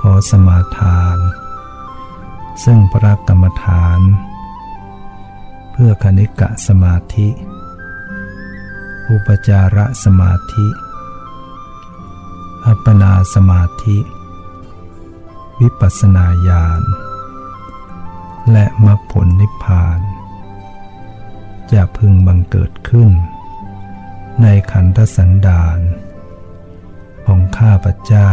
ขอสมาทาน ซึ่งพระกรรมฐาน เพื่อคณิกะสมาธิ อุปจาระสมาธิ อัปปนาสมาธิ วิปัสสนาญาณ และมรรคผลนิพพาน จะพึงบังเกิดขึ้น ในขันธสันดานของข้าพเจ้า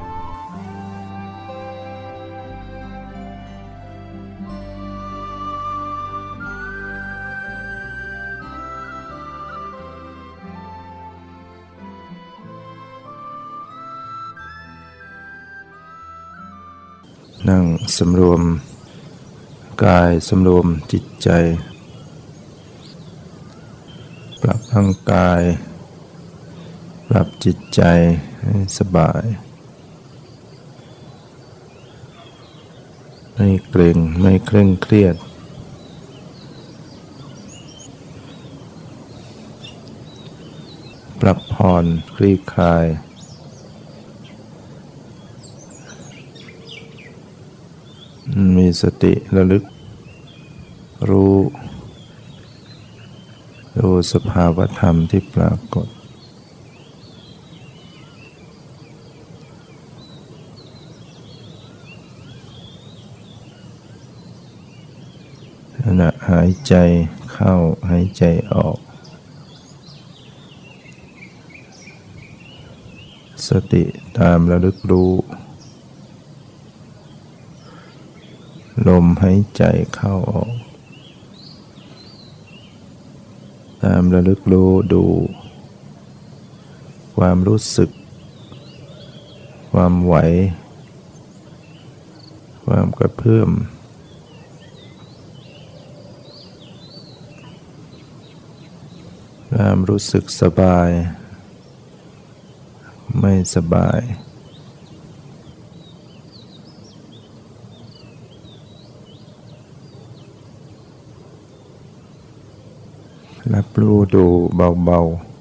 นั่งสำรวม กายสำรวมจิตใจ ปรับร่างกาย ปรับจิตใจให้สบายไม่เกร็งไม่เคร่งเครียด ปรับผ่อนคลี่คลาย มีสติระลึก รู้รู้สภาวธรรมที่ปรากฏ ขณะหายใจเข้าหายใจออก สติตามระลึกรู้ ลมหายใจเข้าออก ตามระลึกรู้ดู ความรู้สึก ความไหว ความกระเพื่อมความรู้สึกสบาย ไม่สบาย รับรู้ดูเบาๆ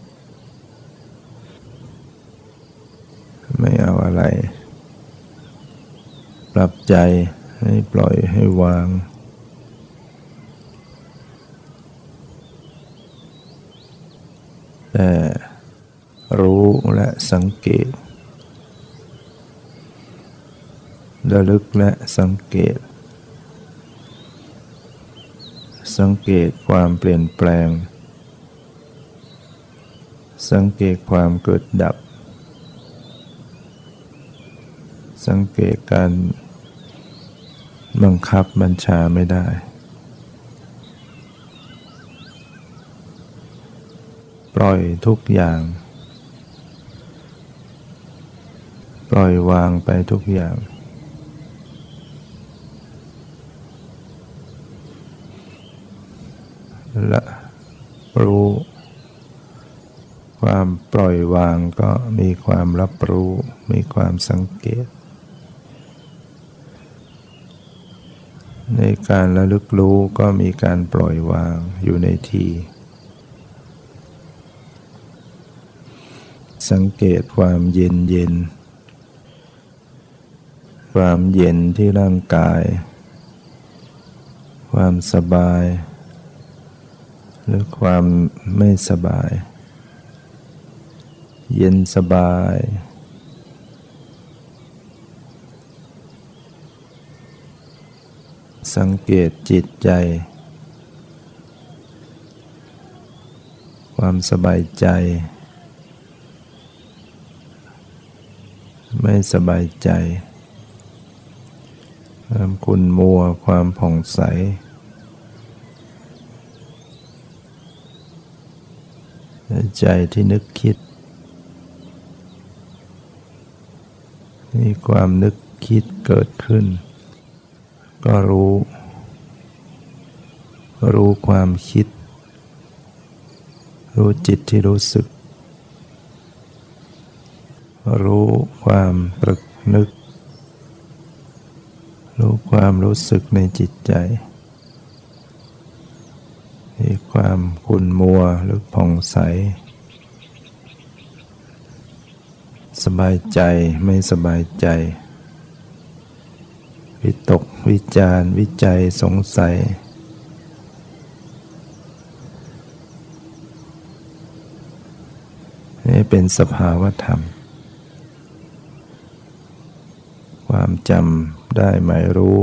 ไม่เอาอะไร ปรับใจให้ปล่อยให้วาง แต่รู้และสังเกตระลึกและสังเกต สังเกตความเปลี่ยนแปลง สังเกตความเกิดดับ สังเกตการบังคับบัญชาไม่ได้ ปล่อยทุกอย่าง ปล่อยวางไปทุกอย่าง ละรู้ ความปล่อยวางก็มีความรับรู้ มีความสังเกต ในการระลึกรู้ก็มีการปล่อยวางอยู่ในที สังเกตความเย็นเย็น ความเย็นที่ร่างกาย ความสบาย หรือความไม่สบาย เย็นสบาย สังเกตจิตใจ ความสบายใจ ไม่สบายใจ ความคุนมัวความผ่องใส ใจที่นึกคิด มีความนึกคิดเกิดขึ้น ก็รู้ รู้ความคิด รู้จิตที่รู้สึก รู้ความตรึกนึก รู้ความรู้สึกในจิตใจ ความขุ่นมัวหรือผ่องใส สบายใจไม่สบายใจ วิตกวิจารวิจัยสงสัย นี่เป็นสภาวธรรม ความจำได้หมายรู้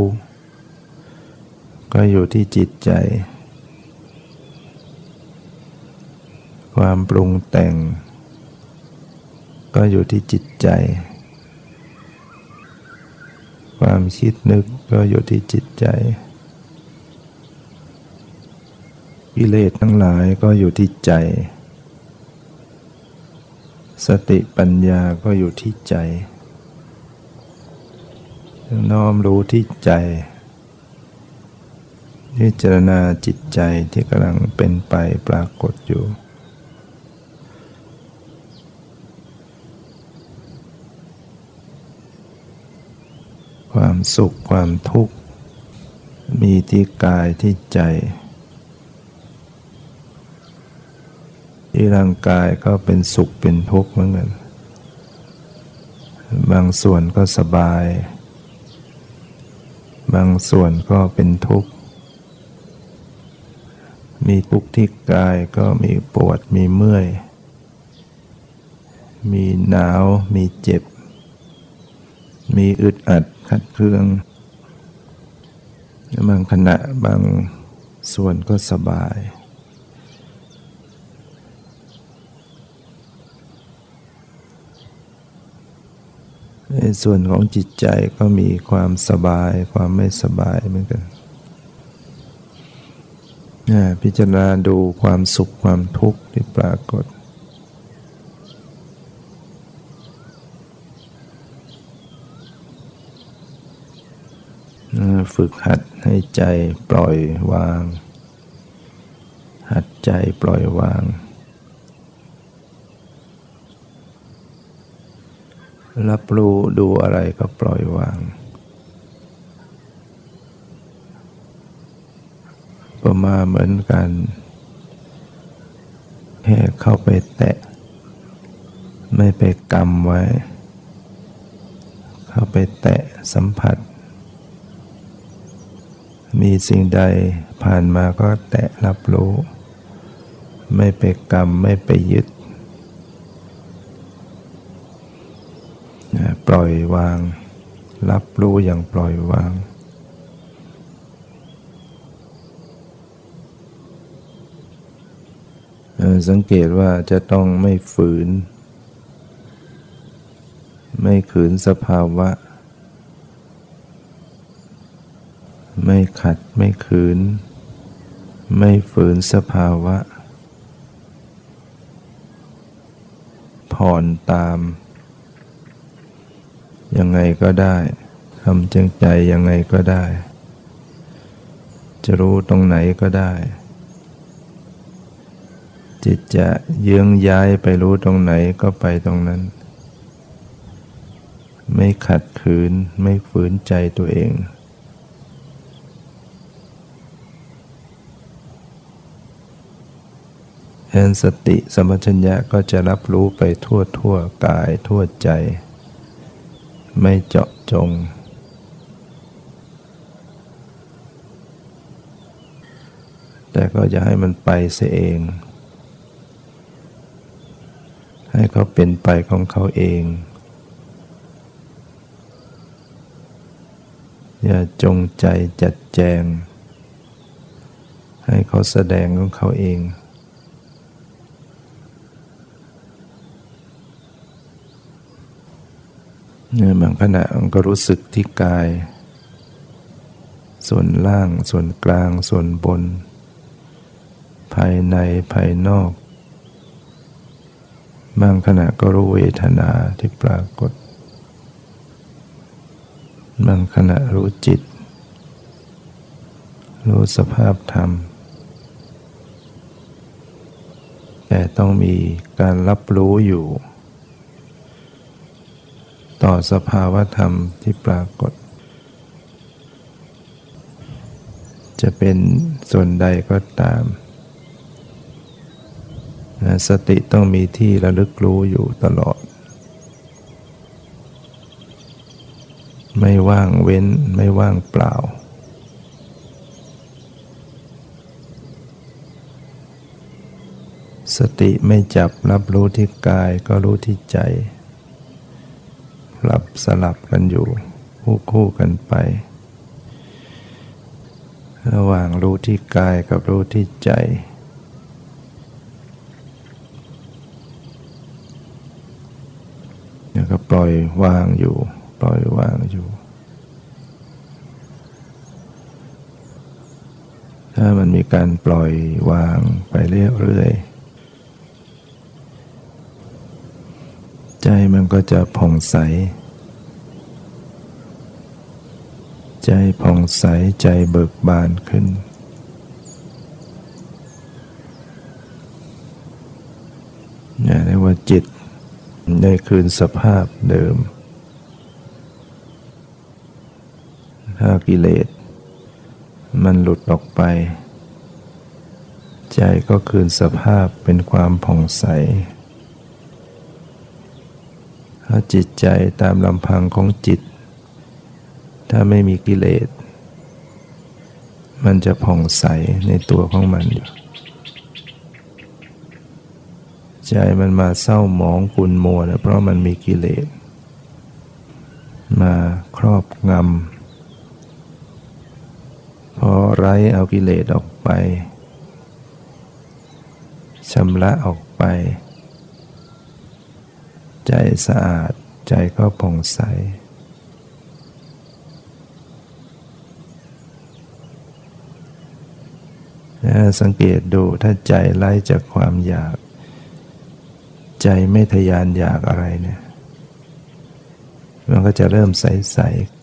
ก็อยู่ที่จิตใจ ความปรุงแต่ง ก็อยู่ที่จิตใจ ความคิดนึกก็อยู่ที่จิตใจกิเลสทั้งหลายก็อยู่ที่ใจ สติปัญญาก็อยู่ที่ใจน้อมรู้ที่ใจพิจารณาจิตใจที่กำลังเป็นไปปรากฏอยู่ ความสุขความทุกข์ มีที่กายที่ใจ ที่ร่างกายก็เป็นสุขเป็นทุกข์เหมือนกัน บางส่วนก็สบาย บางส่วนก็เป็นทุกข์ มีทุกข์ที่กายก็มีปวดมีเมื่อย มีหนาวมีเจ็บมีอึดอัด ขัดเคือง บางขณะบางส่วนก็สบาย ในส่วนของจิตใจก็มีความสบายความไม่สบายเหมือนกันพิจารณาดูความสุขความทุกข์ที่ปรากฏ ฝึกหัดให้ใจปล่อยวาง หัดใจปล่อยวาง รับรู้ดูอะไรก็ปล่อยวาง ประมาเหมือนกันแค่เข้าไปแตะ ไม่ไปกรรมไว้ เข้าไปแตะสัมผัส มีสิ่งใดผ่านมาก็แตะรับรู้ ไม่ไปกรรมไม่ไปยึด ปล่อยวาง รับรู้อย่างปล่อยวาง สังเกตว่าจะต้องไม่ฝืน ไม่ขืนสภาวะ ไม่ขัดไม่ขืน ไม่ฝืนสภาวะ ผ่อนตาม ยังไงก็ได้ทำจังใจยังไงก็ได้ จะรู้ตรงไหนก็ได้ จิตจะเยื้องย้ายไปรู้ตรงไหนก็ไปตรงนั้น ไม่ขัดขืนไม่ฝืนใจตัวเอง แอนสติสมัชัญญะก็จะรับรู้ไปทั่วทั่วกายทั่วใจ ไม่เจาะจง แต่ก็จะให้มันไปเสียเอง ให้เขาเป็นไปของเขาเอง อย่าจงใจจัดแจง ให้เขาแสดงของเขาเอง เนี่ยบางขณะมันก็รู้สึกที่กาย ส่วนล่าง ส่วนกลาง ส่วนบน ภายในภายนอก บางขณะก็รู้เวทนาที่ปรากฏ บางขณะรู้จิต รู้สภาพธรรม แต่ต้องมีการรับรู้อยู่ ต่อสภาวธรรมที่ปรากฏ จะเป็นส่วนใดก็ตาม สติต้องมีที่ระลึกรู้อยู่ตลอด ไม่ว่างเว้นไม่ว่างเปล่าสติไม่จับรับรู้ที่กายก็รู้ที่ใจ หลับสลับกันอยู่คู่คู่กันไป ระหว่างรู้ที่กายกับรู้ที่ใจ แล้วก็ปล่อยวางอยู่ ปล่อยวางอยู่ ถ้ามันมีการปล่อยวางไปเรื่อยๆ ใจมันก็จะผ่องใส ใจผ่องใสใจเบิกบานขึ้น เนี่ยเรียกว่าจิตได้คืนสภาพเดิม ถ้ากิเลส มันหลุดออกไป ใจก็คืนสภาพเป็นความผ่องใส ถ้าะจิตใจตามลำพังของจิต ถ้าไม่มีกิเลส มันจะผ่องใสในตัวของมันอยู่ใจมันมาเศร้าหมองขุนมัวนะเพราะมันมีกิเลส มาครอบงำพอไร้เอากิเลสออกไปชำระออกไป ใจสะอาดใจก็ผ่องใส สังเกตดูถ้าใจไล่จากความอยาก ใจไม่ทยานอยากอะไรเนี่ย มันก็จะเริ่มใสๆ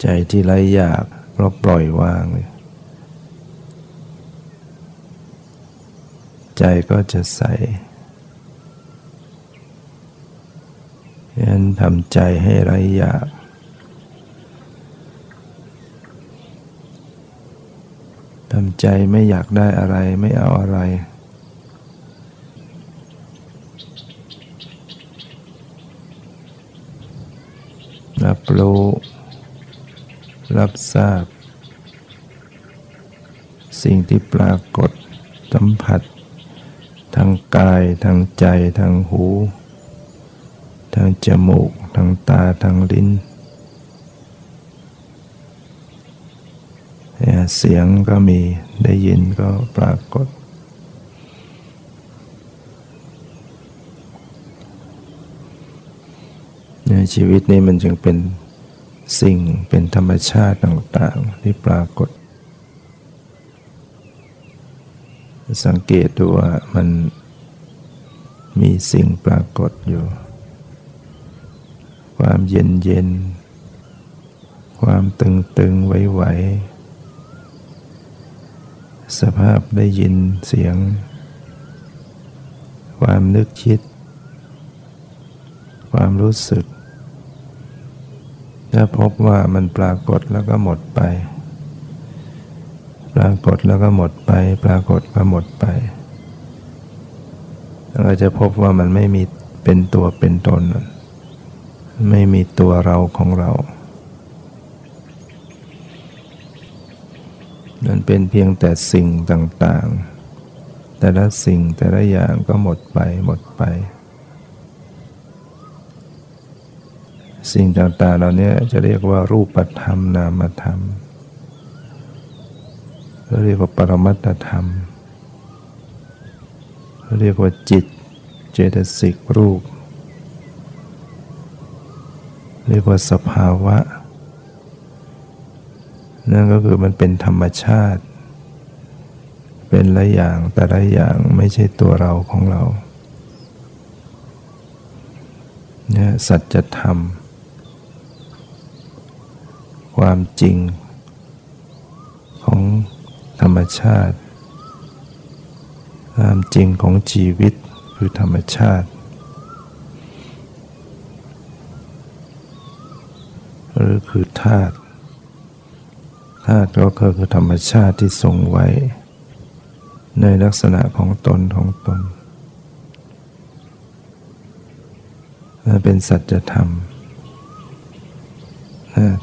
ใจที่ไล่อยากเพราะปล่อยวางเลย ใจก็จะใสยันทำใจให้ไรอยากทำใจไม่อยากได้อะไรไม่เอาอะไร รับรู้ รับทราบ สิ่งที่ปรากฏสัมผัส ทางกายทางใจทางหูทางจมูกทางตาทางลิ้น เสียงก็มีได้ยินก็ปรากฏ ในชีวิตนี้มันจึงเป็นสิ่งเป็นธรรมชาติต่าง ๆ ที่ปรากฏ สังเกตดูว่ามันมีสิ่งปรากฏอยู่ ความเย็นเย็น ความตึงตึงไหวไหว สภาพได้ยินเสียง ความนึกคิด ความรู้สึก ถ้าพบว่ามันปรากฏแล้วก็หมดไป ปรากฏแล้วก็หมดไป ปรากฏก็หมดไป เราจะพบว่ามันไม่มีเป็นตัวเป็นตน ไม่มีตัวเราของเรา มันเป็นเพียงแต่สิ่งต่างๆ แต่ละสิ่งแต่ละอย่างก็หมดไปหมดไป สิ่งต่างๆเหล่านี้จะเรียกว่ารูปธรรมนามธรรม เรียกว่าปรมัตธรรม เรียกว่าจิต เจตสิกรูป เรียกว่าสภาวะ นั่นก็คือมันเป็นธรรมชาติ เป็นละอย่างแต่ละอย่างไม่ใช่ตัวเราของเราเนี่ยสัจธรรม ความจริงของ ธรรมชาติความจริงของชีวิตคือธรรมชาติ หรือคือธาตุธาตุก็คือธรรมชาติที่ทรงไว้ ในลักษณะของตนของตนเป็นสัจธรรม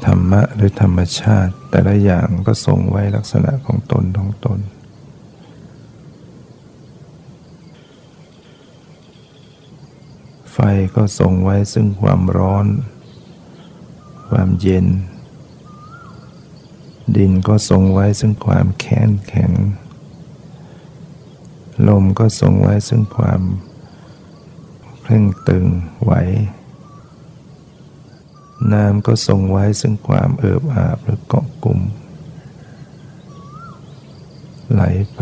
ธรรมะหรือธรรมชาติ แต่ละอย่างก็ทรงไว้ลักษณะของตนของตน ไฟก็ทรงไว้ซึ่งความร้อน ความเย็น ดินก็ทรงไว้ซึ่งความแข็งแข็ง ลมก็ทรงไว้ซึ่งความเคร่งตึงไหว น้ำก็ทรงไว้ซึ่งความเอิบอาบหรือเกาะกลุ่ม ไหลไป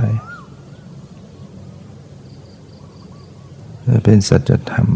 เป็นสัจธรรม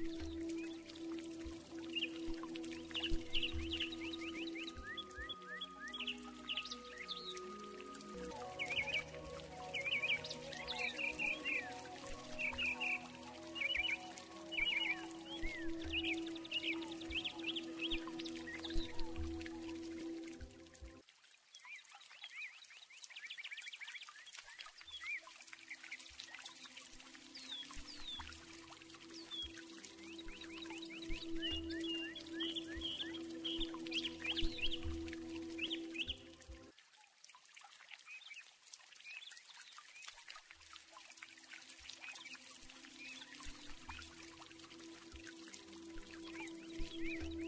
Thank you. Thank you.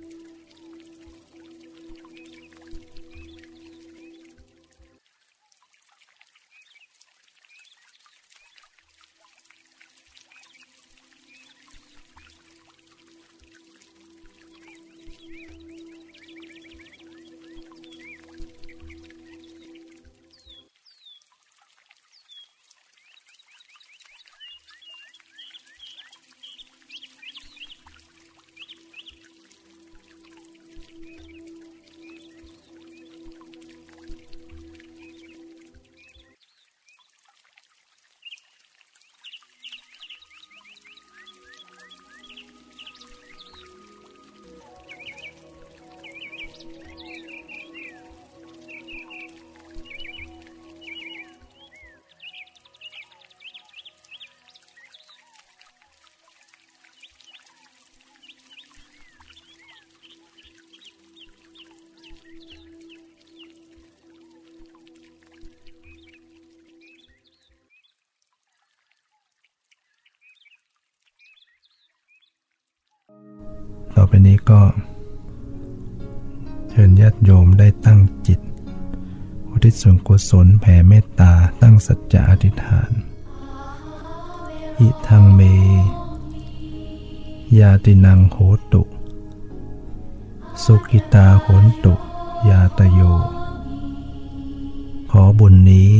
ก็เชิญญาติโยมได้ตั้งจิต อุทิศส่วนกุศลแผ่เมตตาตั้งสัจจะอธิษฐาน อิทังเม ยาตินังโหตุ สุกิตาโหนตุ ยาตโย ขอบุญนี้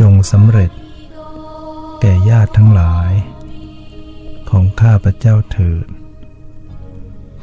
จงสำเร็จ แก่ญาติทั้งหลาย ของข้าพระเจ้าเถิด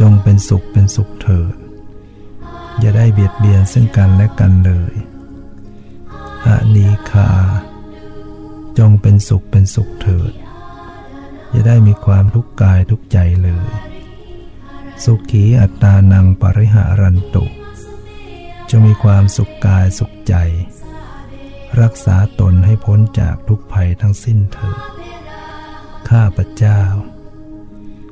จงเป็นสุขเป็นสุขเถิด อย่าได้เบียดเบียนซึ่งกันและกันเลยอานีคา จงเป็นสุขเป็นสุขเถิด อย่าได้มีความทุกข์กายทุกใจเลย สุขีอัตตานังปริหารันตุ จะมีความสุขกายสุขใจ รักษาตนให้พ้นจากทุกภัยทั้งสิ้นเถิด ข้าพเจ้า